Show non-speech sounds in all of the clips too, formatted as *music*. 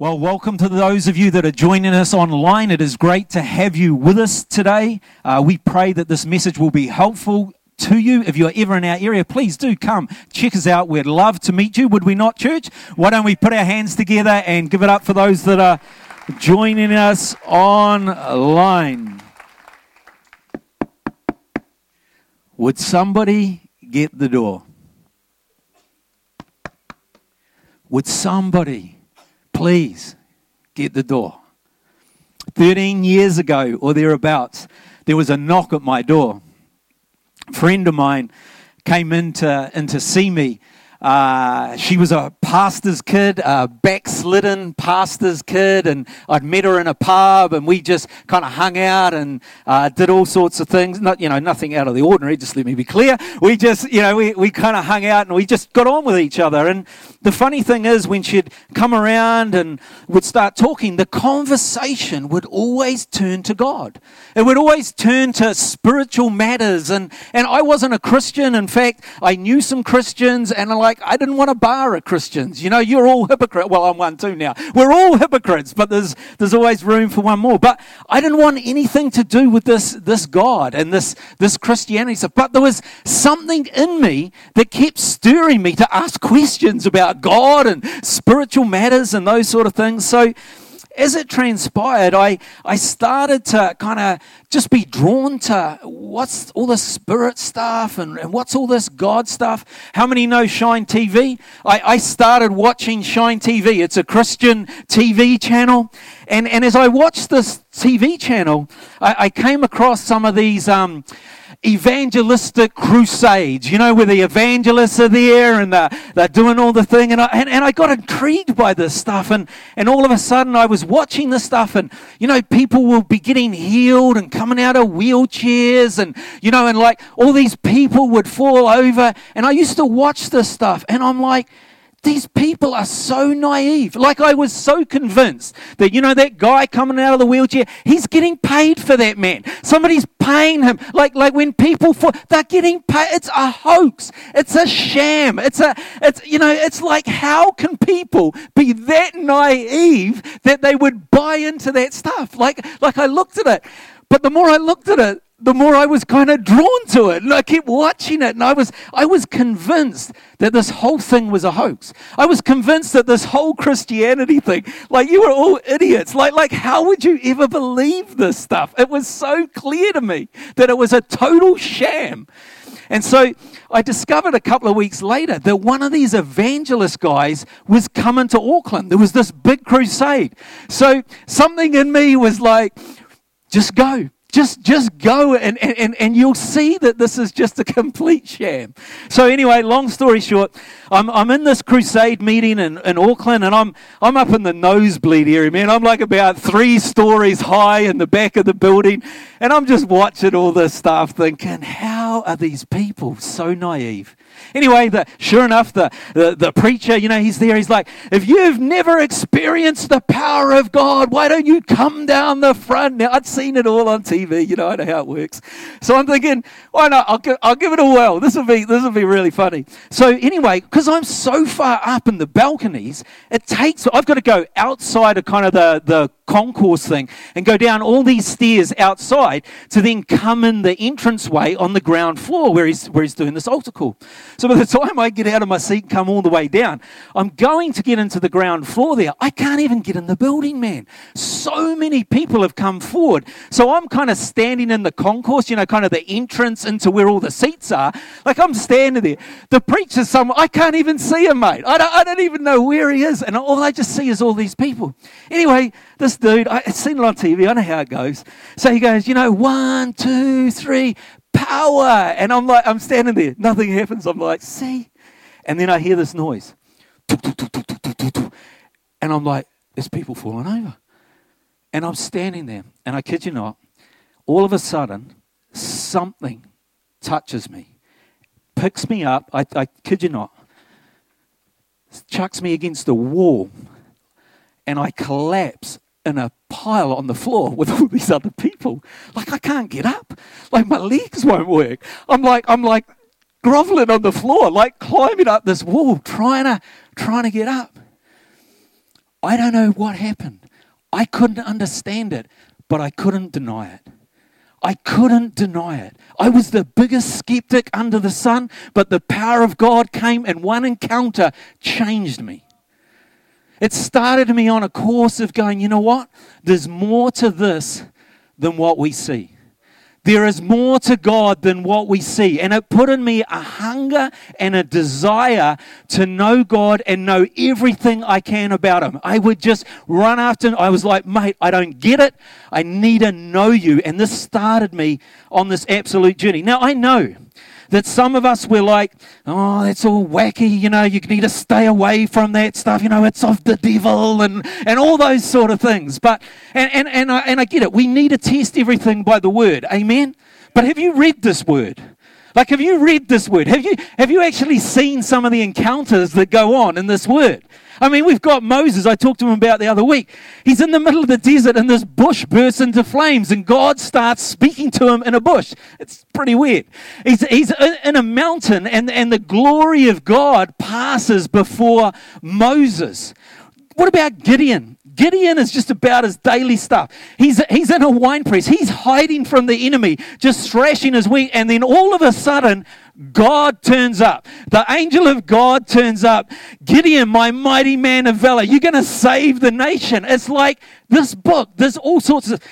Well, welcome to those of you that are joining us online. It is great to have you with us today. Uh, we pray that this message will be helpful to you. If you're ever in our area, please do come check us out. We'd love to meet you. Would we not, church? Why don't we put our hands together and give it up for those that are joining us online? Would somebody get the door? Would somebody? Please get the door. 13 years ago or thereabouts, there was a knock at my door. A friend of mine came in to, in to see me uh, she was a pastor's kid, a backslidden pastor's kid, and I'd met her in a pub, and we just kind of hung out and uh, did all sorts of things. Not, you know, nothing out of the ordinary. Just let me be clear. We just, you know, we, we kind of hung out and we just got on with each other. And the funny thing is, when she'd come around and would start talking, the conversation would always turn to God. It would always turn to spiritual matters. And and I wasn't a Christian. In fact, I knew some Christians, and I like, I didn't want to bar of Christians. You know, you're all hypocrites. Well, I'm one too now. We're all hypocrites, but there's, there's always room for one more. But I didn't want anything to do with this, this God and this, this Christianity stuff. But there was something in me that kept stirring me to ask questions about God and spiritual matters and those sort of things. So, as it transpired, I, I started to kind of just be drawn to what's all this spirit stuff and, and what's all this God stuff. How many know Shine TV? I, I started watching Shine TV. It's a Christian TV channel. And, and as I watched this TV channel, I, I came across some of these. Um, evangelistic crusades, you know, where the evangelists are there and they're, they're doing all the thing. And I, and, and I got intrigued by this stuff. And, and all of a sudden I was watching this stuff and, you know, people will be getting healed and coming out of wheelchairs and, you know, and like all these people would fall over. And I used to watch this stuff and I'm like, these people are so naive. Like I was so convinced that, you know, that guy coming out of the wheelchair, he's getting paid for that man. Somebody's paying him. Like, like when people, for, they're getting paid. It's a hoax. It's a sham. It's a, it's, you know, it's like, how can people be that naive that they would buy into that stuff? Like, like I looked at it. But the more I looked at it, the more I was kind of drawn to it. And I kept watching it, and I was, I was convinced that this whole thing was a hoax. I was convinced that this whole Christianity thing, like you were all idiots. Like, like how would you ever believe this stuff? It was so clear to me that it was a total sham. And so I discovered a couple of weeks later that one of these evangelist guys was coming to Auckland. There was this big crusade. So something in me was like, just go just just go and, and, and you'll see that this is just a complete sham. So anyway, long story short, I'm, I'm in this crusade meeting in, in Auckland and I'm I'm up in the nosebleed area, man. I'm like about three stories high in the back of the building and I'm just watching all this stuff thinking, how are these people so naive? Anyway, the, sure enough, the, the, the preacher, you know, he's there. He's like, if you've never experienced the power of God, why don't you come down the front? Now, I'd seen it all on TV. You know, I know how it works. So I'm thinking, why not? I'll, I'll give it a whirl. This will be, this will be really funny. So anyway, because I'm so far up in the balconies, it takes, I've got to go outside of kind of the, the concourse thing and go down all these stairs outside to then come in the entranceway on the ground floor where he's, where he's doing this altar call. So by the time I get out of my seat and come all the way down, I'm going to get into the ground floor there. I can't even get in the building, man. So many people have come forward. So I'm kind of standing in the concourse, you know, kind of the entrance into where all the seats are. Like I'm standing there. The preacher's somewhere. I can't even see him, mate. I don't, I don't even know where he is. And all I just see is all these people. Anyway, this dude, I've seen it on TV. I know how it goes. So he goes, you know, one, two, three, power. And I'm like, I'm standing there. Nothing happens. I'm like, see? And then I hear this noise. And I'm like, there's people falling over. And I'm standing there. And I kid you not, all of a sudden, something touches me, picks me up. I, I kid you not, chucks me against the wall. And I collapse in a pile on the floor with all these other people. Like I can't get up. Like my legs won't work. I'm like I'm like groveling on the floor, like climbing up this wall, trying to trying to get up. I don't know what happened. I couldn't understand it, but I couldn't deny it. I couldn't deny it. I was the biggest skeptic under the sun, but the power of God came and one encounter changed me. It started me on a course of going, you know what? There's more to this than what we see. There is more to God than what we see. And it put in me a hunger and a desire to know God and know everything I can about Him. I would just run after Him. I was like, mate, I don't get it. I need to know you. And this started me on this absolute journey. Now, I know that some of us were like, oh, that's all wacky, you know, you need to stay away from that stuff, you know, it's of the devil and, and all those sort of things. But, and, and, and, I, and I get it, we need to test everything by the word, amen? But have you read this word? Like, have you read this word? Have you, have you actually seen some of the encounters that go on in this word? I mean, we've got Moses, I talked to him about the other week. He's in the middle of the desert and this bush bursts into flames and God starts speaking to him in a bush. It's pretty weird. He's, he's in a mountain and, and the glory of God passes before Moses. What about Gideon? Gideon is just about his daily stuff. He's, he's in a wine press. He's hiding from the enemy, just thrashing his wheat. And then all of a sudden, God turns up. The angel of God turns up. Gideon, my mighty man of valor, you're going to save the nation. It's like this book, there's all sorts of.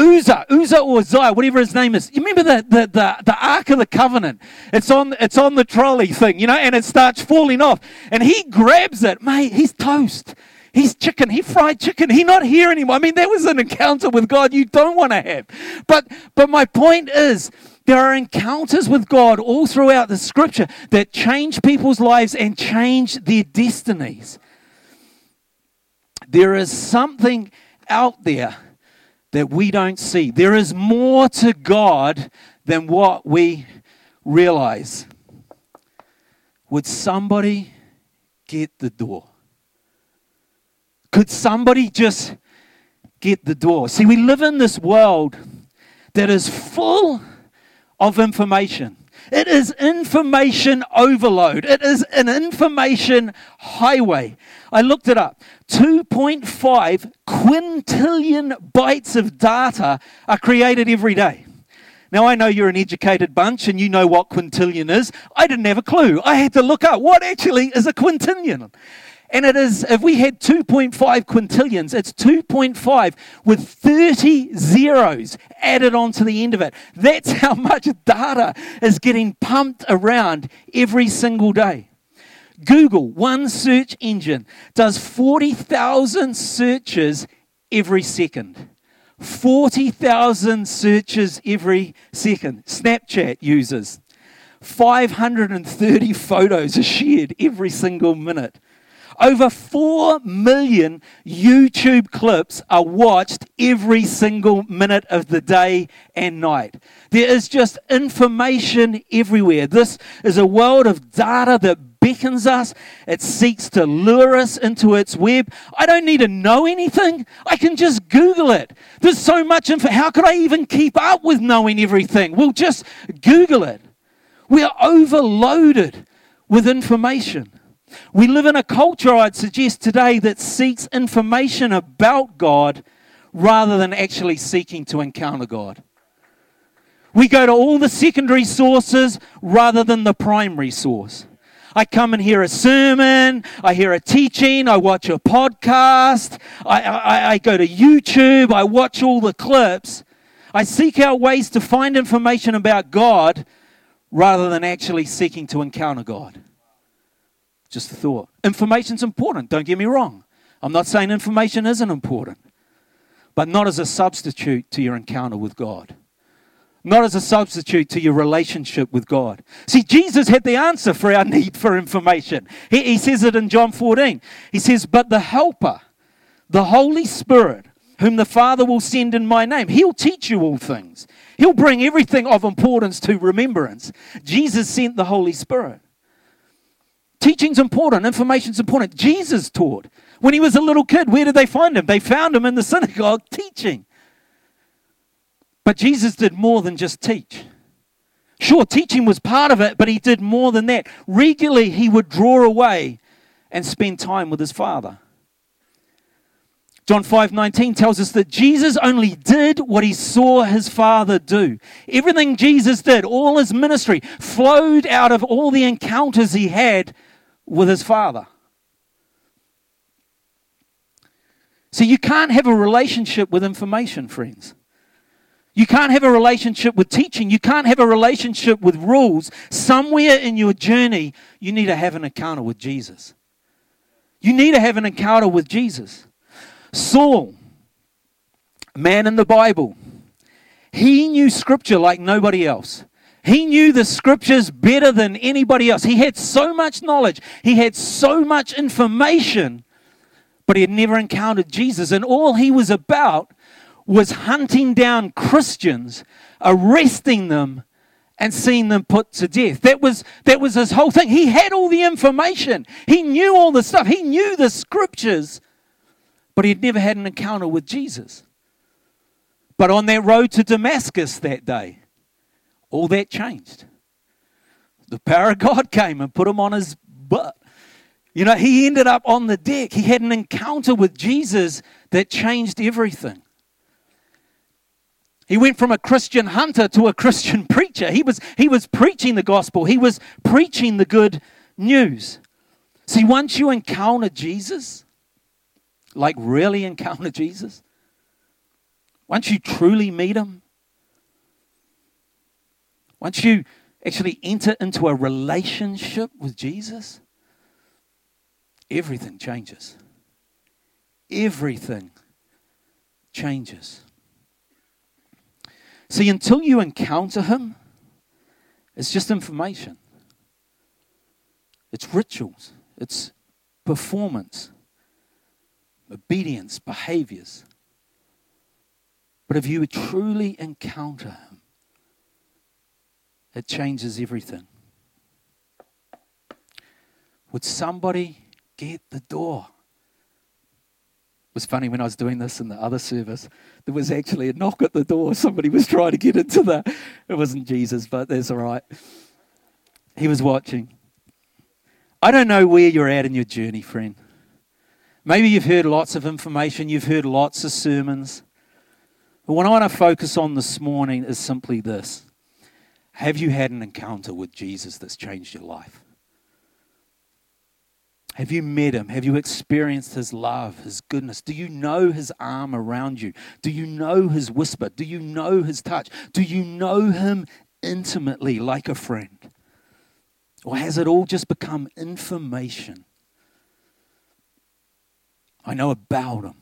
Uzzah, Uzzah or Uzziah, whatever his name is. You remember the, the, the, the Ark of the Covenant? It's on, it's on the trolley thing, you know, and it starts falling off. And he grabs it. Mate, he's toast. He's chicken. He fried chicken. He not here anymore. I mean, that was an encounter with God you don't want to have. But, but my point is, there are encounters with God all throughout the scripture that change people's lives and change their destinies. There is something out there that we don't see. There is more to God than what we realize. Would somebody get the door? Could somebody just get the door? See, we live in this world that is full of information. It is information overload. It is an information highway. I looked it up. 2.5 quintillion bytes of data are created every day. Now, I know you're an educated bunch and you know what quintillion is. I didn't have a clue. I had to look up what actually is a quintillion. And it is, if we had 2.5 quintillions, it's 2.5 with 30 zeros added onto the end of it. That's how much data is getting pumped around every single day. Google, one search engine, does 40,000 searches every second. 40,000 searches every second. Snapchat users. 530 photos are shared every single minute. Over 4 million YouTube clips are watched every single minute of the day and night. There is just information everywhere. This is a world of data that beckons us, it seeks to lure us into its web. I don't need to know anything, I can just Google it. There's so much info. How could I even keep up with knowing everything? We'll just Google it. We are overloaded with information. We live in a culture, I'd suggest today, that seeks information about God rather than actually seeking to encounter God. We go to all the secondary sources rather than the primary source. I come and hear a sermon, I hear a teaching, I watch a podcast, I, I, I go to YouTube, I watch all the clips. I seek out ways to find information about God rather than actually seeking to encounter God. Just a thought. Information's important, don't get me wrong. I'm not saying information isn't important, but not as a substitute to your encounter with God. Not as a substitute to your relationship with God. See, Jesus had the answer for our need for information. He, he says it in John 14. He says, But the Helper, the Holy Spirit, whom the Father will send in my name, he'll teach you all things. He'll bring everything of importance to remembrance. Jesus sent the Holy Spirit. Teaching's important, information's important. Jesus taught. When he was a little kid, where did they find him? They found him in the *laughs* synagogue teaching. But Jesus did more than just teach. Sure, teaching was part of it, but he did more than that. Regularly, he would draw away and spend time with his Father. John 5:19 tells us that Jesus only did what he saw his Father do. Everything Jesus did, all his ministry flowed out of all the encounters he had with his Father. So you can't have a relationship with information, friends. You can't have a relationship with teaching. You can't have a relationship with rules. Somewhere in your journey, you need to have an encounter with Jesus. You need to have an encounter with Jesus. Saul, man in the Bible, he knew scripture like nobody else. He knew the scriptures better than anybody else. He had so much knowledge, he had so much information, but he had never encountered Jesus. And all he was about was hunting down Christians, arresting them, and seeing them put to death. That was, that was his whole thing. He had all the information, he knew all the stuff, he knew the scriptures, but he had never had an encounter with Jesus. But on that road to Damascus that day, all that changed. The power of God came and put him on his butt. You know, he ended up on the deck. He had an encounter with Jesus that changed everything. He went from a Christian hunter to a Christian *laughs* preacher. He was, he was preaching the gospel, he was preaching the good news. See, once you encounter Jesus, like really *laughs* encounter Jesus, once you truly meet him, once you actually enter into a relationship with Jesus, everything changes. Everything changes. See, until you encounter him, it's just information, it's rituals, it's performance obedience, behaviors. But if you truly encounter Him, it changes everything. Would somebody get the door? It was funny when I was doing this in the other service. There was actually a knock at the door. Somebody was trying to get into the. It wasn't Jesus, but that's all right. He was watching. I don't know where you're at in your journey, friend. Maybe you've heard lots of information, you've heard lots of sermons. But what I want to focus on this morning is simply this Have you had an encounter with Jesus that's changed your life? Have you met him? Have you experienced his love, his goodness? Do you know his arm around you? Do you know his whisper? Do you know his touch? Do you know him intimately like a friend? Or has it all just become information? I know about him.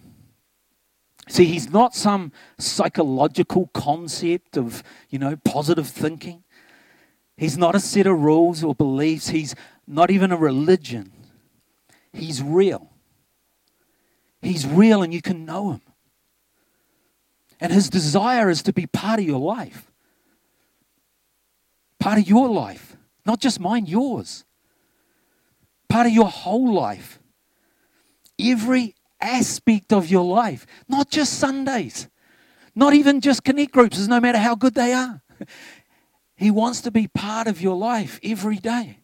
See, he's not some psychological concept of, you know, positive thinking. He's not a set of rules or beliefs. He's not even a religion. He's real. He's real and you can know him. And his desire is to be part of your life. Part of your life. Not just mine, yours. Part of your whole life. Every aspect of your life, not just Sundays, not even just connect groups, no matter how good they are. *laughs* He wants to be part of your life every day.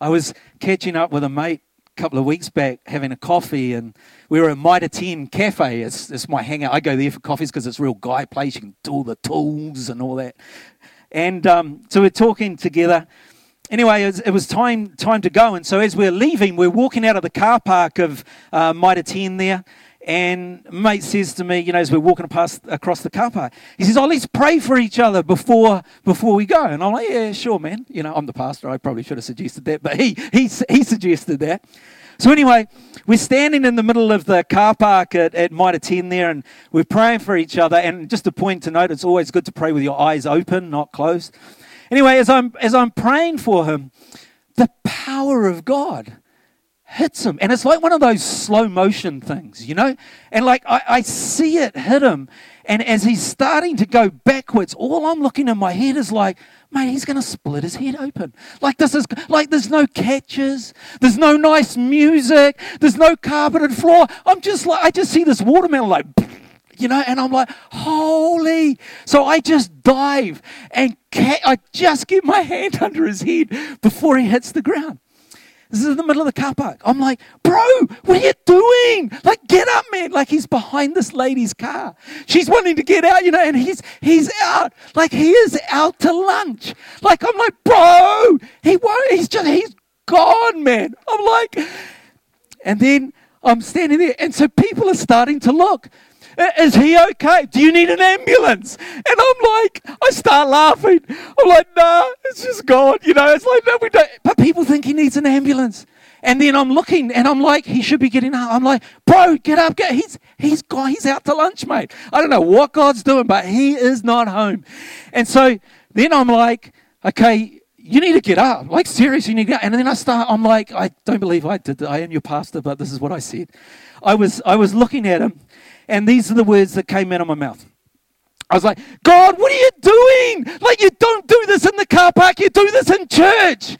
I was catching up with a mate a couple of weeks back having a coffee, and we were at Mitre 10 Cafe. It's, it's my hangout. I go there for coffees because it's a real guy place. You can do all the tools and all that. And um, so we're talking together anyway, it was, time time to go, and so as we're leaving, we're walking out of the car park of uh, Mitre 10 there, and mate says to me, you know, as we're walking past across the car park, he says, "Oh, let's pray for each other before before we go." And I'm like, "Yeah, sure, man." You know, I'm the pastor. I probably should have suggested that, but he he he suggested that. So anyway, we're standing in the middle of the car park at, at Mitre 10 there, and we're praying for each other. And just a point to note, it's always good to pray with your eyes open, not closed. Anyway, as I'm, as I'm praying for him, the power of God hits him. And it's like one of those slow motion things, you know? And like I, I see it hit him. And as he's starting to go backwards, all I'm looking in my head is like, mate, he's to split his head open. Like this is like there's no catches, there's no nice music, there's no carpeted floor. I'm just like I just see this watermelon like *sniffs* you know, and I'm like, holy. So I just dive and ca- I just get my *laughs* hand under his head before he hits the ground. This is in the middle of the car park. I'm like, bro, what are you doing? Like, get up, man, like he's behind this lady's car. She's wanting to get out, you know, and he's he's out. Like he is out to lunch. Like I'm like, bro, he won't, he's just he's gone, man. I'm like, and then I'm standing there, and so people are starting to look. Is he okay? Do you need an ambulance? And I'm like, I start laughing. I'm like, nah, it's just gone. You know, it's like, no, we don't. But people think he needs an ambulance. And then I'm looking and I'm like, he should be getting up. I'm like, bro, get up, get. He's he's gone. He's out to lunch, mate. I don't know what God's doing, but he is not home. And so then I'm like, okay, you need to get up. Like seriously, you need to get up. And then I start. I'm like, I don't believe I did. I am your pastor, but this is what I said. I was I was looking at him, and these are the words that came out of my mouth. I was like, God, what are you doing? Like, you don't do this in the car park, you do this in church.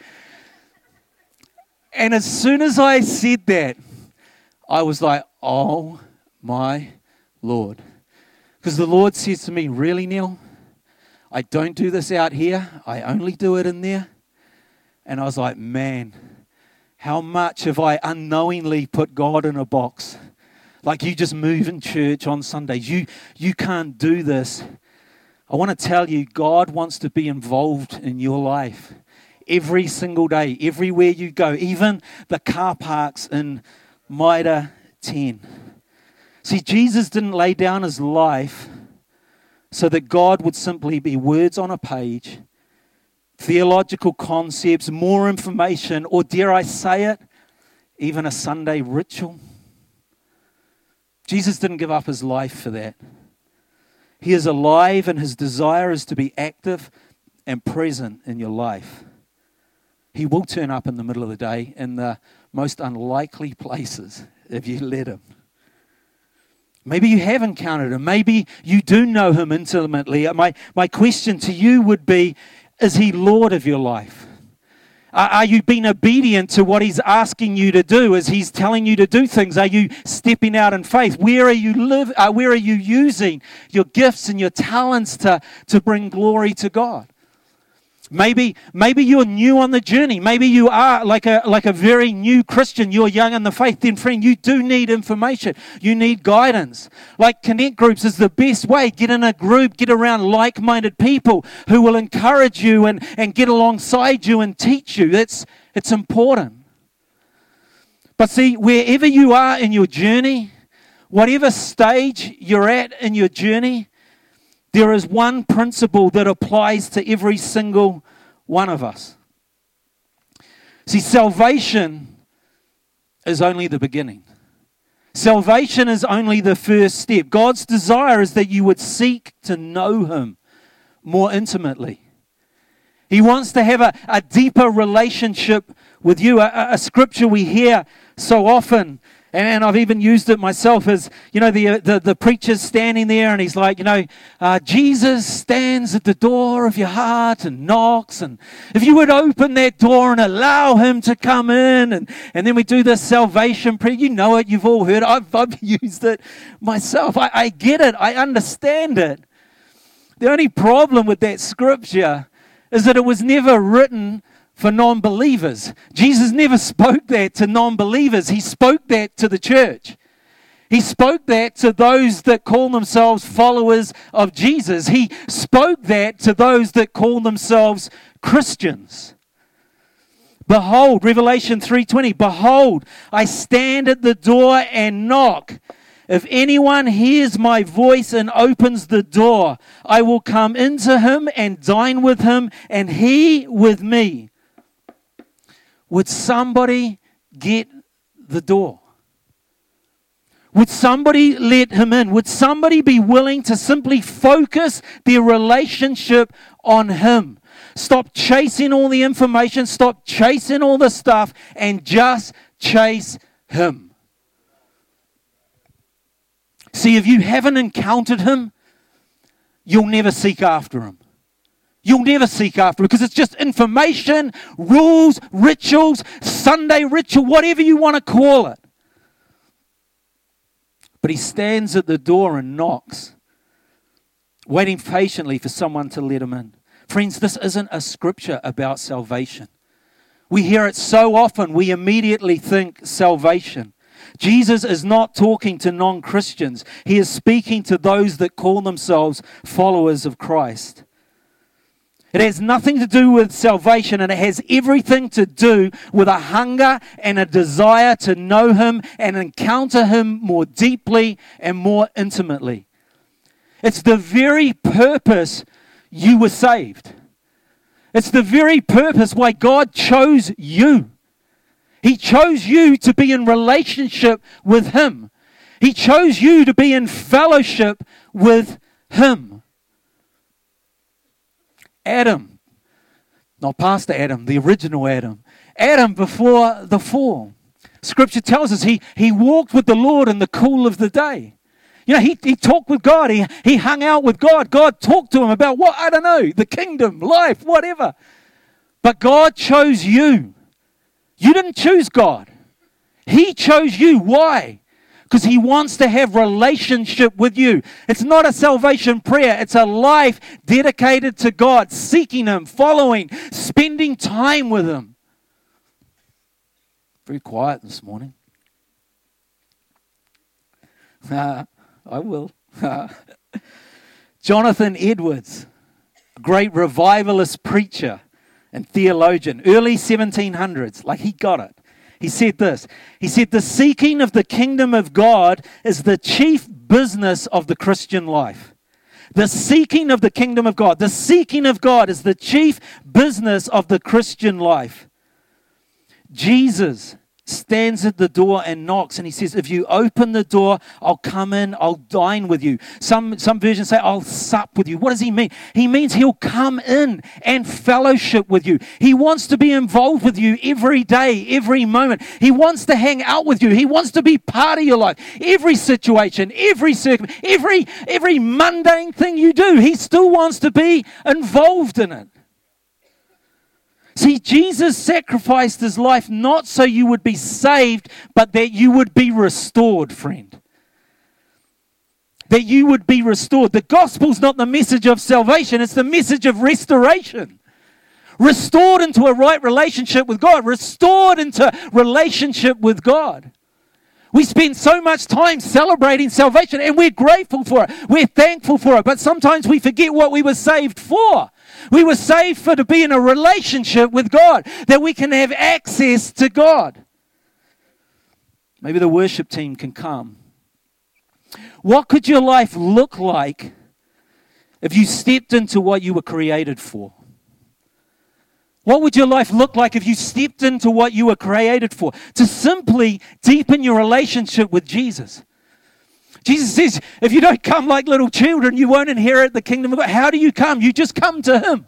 And as soon as I said that, I was like, oh my Lord. Because the Lord says to me, Really, Neil? I don't do this out here, I only do it in there. And I was like, Man, how much have I unknowingly put God in a box? Like you just move in church on Sundays. You, you can't do this. I want to tell you, God wants to be involved in your life every single day, everywhere you go, even the car parks in Mitre 10. See, Jesus didn't lay down his life so that God would simply be words on a page, theological concepts, more information, or dare I say it, even a Sunday ritual. Jesus didn't give up his life for that. He is alive, and his desire is to be active and present in your life. He will turn up in the middle of the day in the most unlikely places if you let him. Maybe you have encountered him. Maybe you do know him intimately. My, my question to you would be Is he Lord of your life? Are, you being obedient to what he's asking you to do as he's telling you to do things? Are you stepping out in faith? Where are you live? Uh, where are you using your gifts and your talents to, to bring glory to God? Maybe, maybe you're new on the journey. Maybe you are like a, like a very new Christian. You're young in the faith. Then, friend, you do need information. You need guidance. Like connect groups is the best way. Get in a group, get around like minded people who will encourage you and, and get alongside you and teach you. That's, it's important. But see, wherever you are in your journey, whatever stage you're at in your journey, there is one principle that applies to every single one of us. See, salvation is only the beginning. Salvation is only the first step. God's desire is that you would seek to know Him more intimately. He wants to have a, a deeper relationship with you. A, a scripture we hear so often and I've even used it myself as, you know, the, the, the preacher's standing there and he's like, you know, uh, Jesus stands at the door of your heart and knocks. And if you would open that door and allow him to come in, and, and then we do this salvation prayer, you know it, you've all heard it. I've, I've *laughs* used it myself. I, I get it, I understand it. The only problem with that scripture is that it was never written for non believers. Jesus never spoke that to non believers, he spoke that to the church. He spoke that to those that call themselves followers of Jesus. He spoke that to those that call themselves Christians. Behold, Revelation 3:20, behold, I stand at the door and knock. If anyone hears my voice and opens the door, I will come into him and dine with him and he with me. Would somebody get the door? Would somebody let him in? Would somebody be willing to simply focus their relationship on him? Stop chasing all the information, stop chasing all the stuff, and just chase him. See, if you haven't encountered him, you'll never seek after him. You'll never seek after because it's just information, rules, rituals, Sunday ritual, whatever you want to call it. But he stands at the door and knocks, waiting patiently for someone to let him in. Friends, this isn't a scripture about salvation. We hear it so often, we immediately think salvation. Jesus is not talking to non Christians, he is speaking to those that call themselves followers of Christ. It has nothing to do with salvation and it has everything to do with a hunger and a desire to know Him and encounter Him more deeply and more intimately. It's the very purpose you were saved. It's the very purpose why God chose you. He chose you to be in relationship with Him. He chose you to be in fellowship with Him. Adam, not Pastor Adam, the original Adam. Adam before the fall. Scripture tells us he, he walked with the Lord in the cool of the day. You know, he, he talked with God. He, he hung out with God. God talked to him about what? I don't know, the kingdom, life, whatever. But God chose you. You didn't choose God. He chose you. Why? Because he wants to have relationship with you. It's not a salvation prayer. It's a life dedicated to God, seeking him, following, spending time with him. Very quiet this morning. Uh, *laughs* I will. *laughs* Jonathan Edwards, great revivalist preacher and theologian, early 1700s, like he got it. He said this He said, The seeking of the kingdom of God is the chief business of the Christian life. The seeking of the kingdom of God, the seeking of God is the chief business of the Christian life. Jesus stands at the door and knocks and he says if you open the door i'll come in i'll dine with you. Some some versions say i'll sup with you. What does he mean? He means he'll come in and fellowship with you. He wants to be involved with you every day every moment. He wants to hang out with you. He wants to be part of your life. Every situation every circum every every mundane thing you do he still wants to be involved in it See, Jesus sacrificed his life not so you would be saved, but that you would be restored, friend. That you would be restored. The gospel's not the message of salvation, it's the message of restoration. Restored into a right relationship with God, restored into relationship with God. We spend so much time celebrating salvation and we're grateful for it. We're thankful for it. But sometimes we forget what we were saved for. We were saved for to be in a relationship with God, that we can have access to God. Maybe the worship team can come. What could your life look like if you stepped into what you were created for? What would your life look like if you stepped into what you were created for? To simply deepen your relationship with Jesus. Jesus says, if you don't come like little children, you won't inherit the kingdom of God. How do you come? You just come to Him.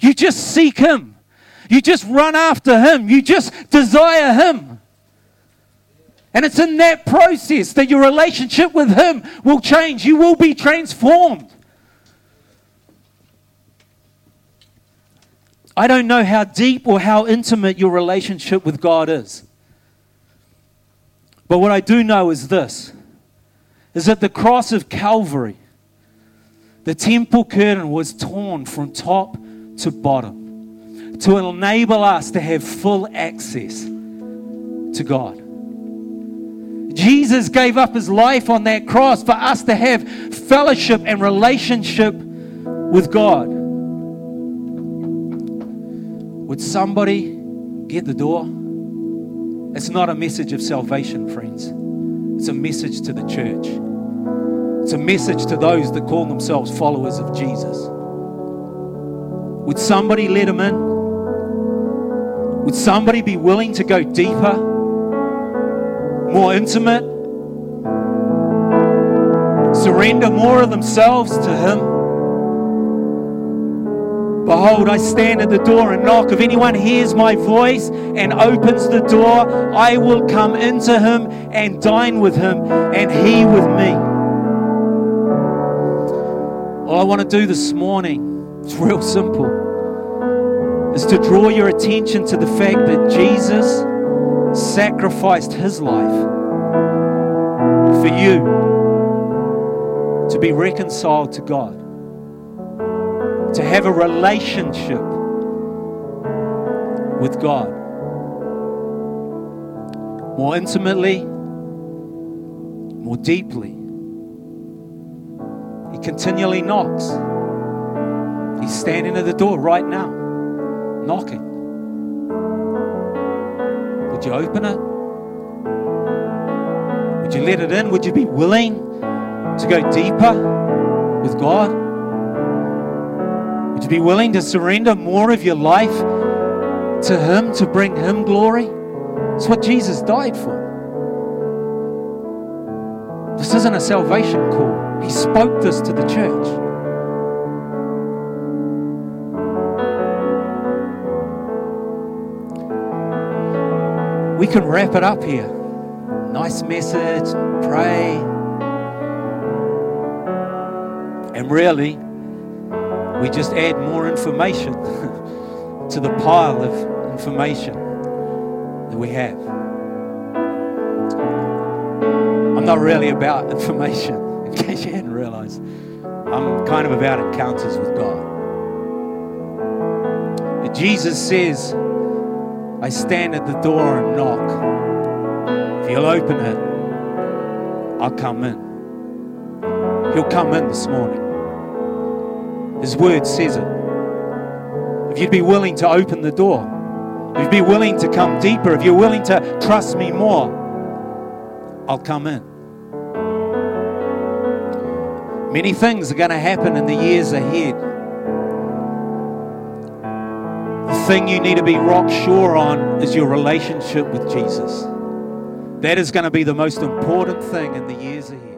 You just seek Him. You just run after Him. You just desire Him. And it's in that process that your relationship with Him will change. You will be transformed. I don't know how deep or how intimate your relationship with God is. But what I do know is this is that the cross of Calvary, the temple curtain was torn from top to bottom to enable us to have full access to God. Jesus gave up his life on that cross for us to have fellowship and relationship with God. Would somebody get the door? It's not a message of salvation, friends. It's a message to the church. It's a message to those that call themselves followers of Jesus. Would somebody let them in? Would somebody be willing to go deeper, more intimate, surrender more of themselves to Him? Behold, I stand at the door and knock. If anyone hears my voice and opens the door, I will come into him and dine with him, and he with me. All I want to do this morning, it's real simple, is to draw your attention to the fact that Jesus sacrificed his life for you to be reconciled to God to have a relationship with God more intimately, more deeply. He continually knocks. He's standing at the door right now, knocking. Would you open it? Would you let it in? Would you be willing to go deeper with God? Would you be willing to surrender more of your life to Him to bring Him glory? It's what Jesus died for. This isn't a salvation call. He spoke this to the church. We can wrap it up here. Nice message, pray. And really, we just add more information *laughs* to the pile of information that we have. I'm not really about *laughs* information, in case you hadn't realized. I'm kind of about encounters with God. Jesus says, I stand at the door and knock. If you'll open it, I'll come in. He'll come in this morning. His word says it. If you'd be willing to open the door, if you'd be willing to come deeper, if you're willing to trust me more, I'll come in. Many things are going to happen in the years ahead. The thing you need to be rock sure on is your relationship with Jesus. That is going to be the most important thing in the years ahead.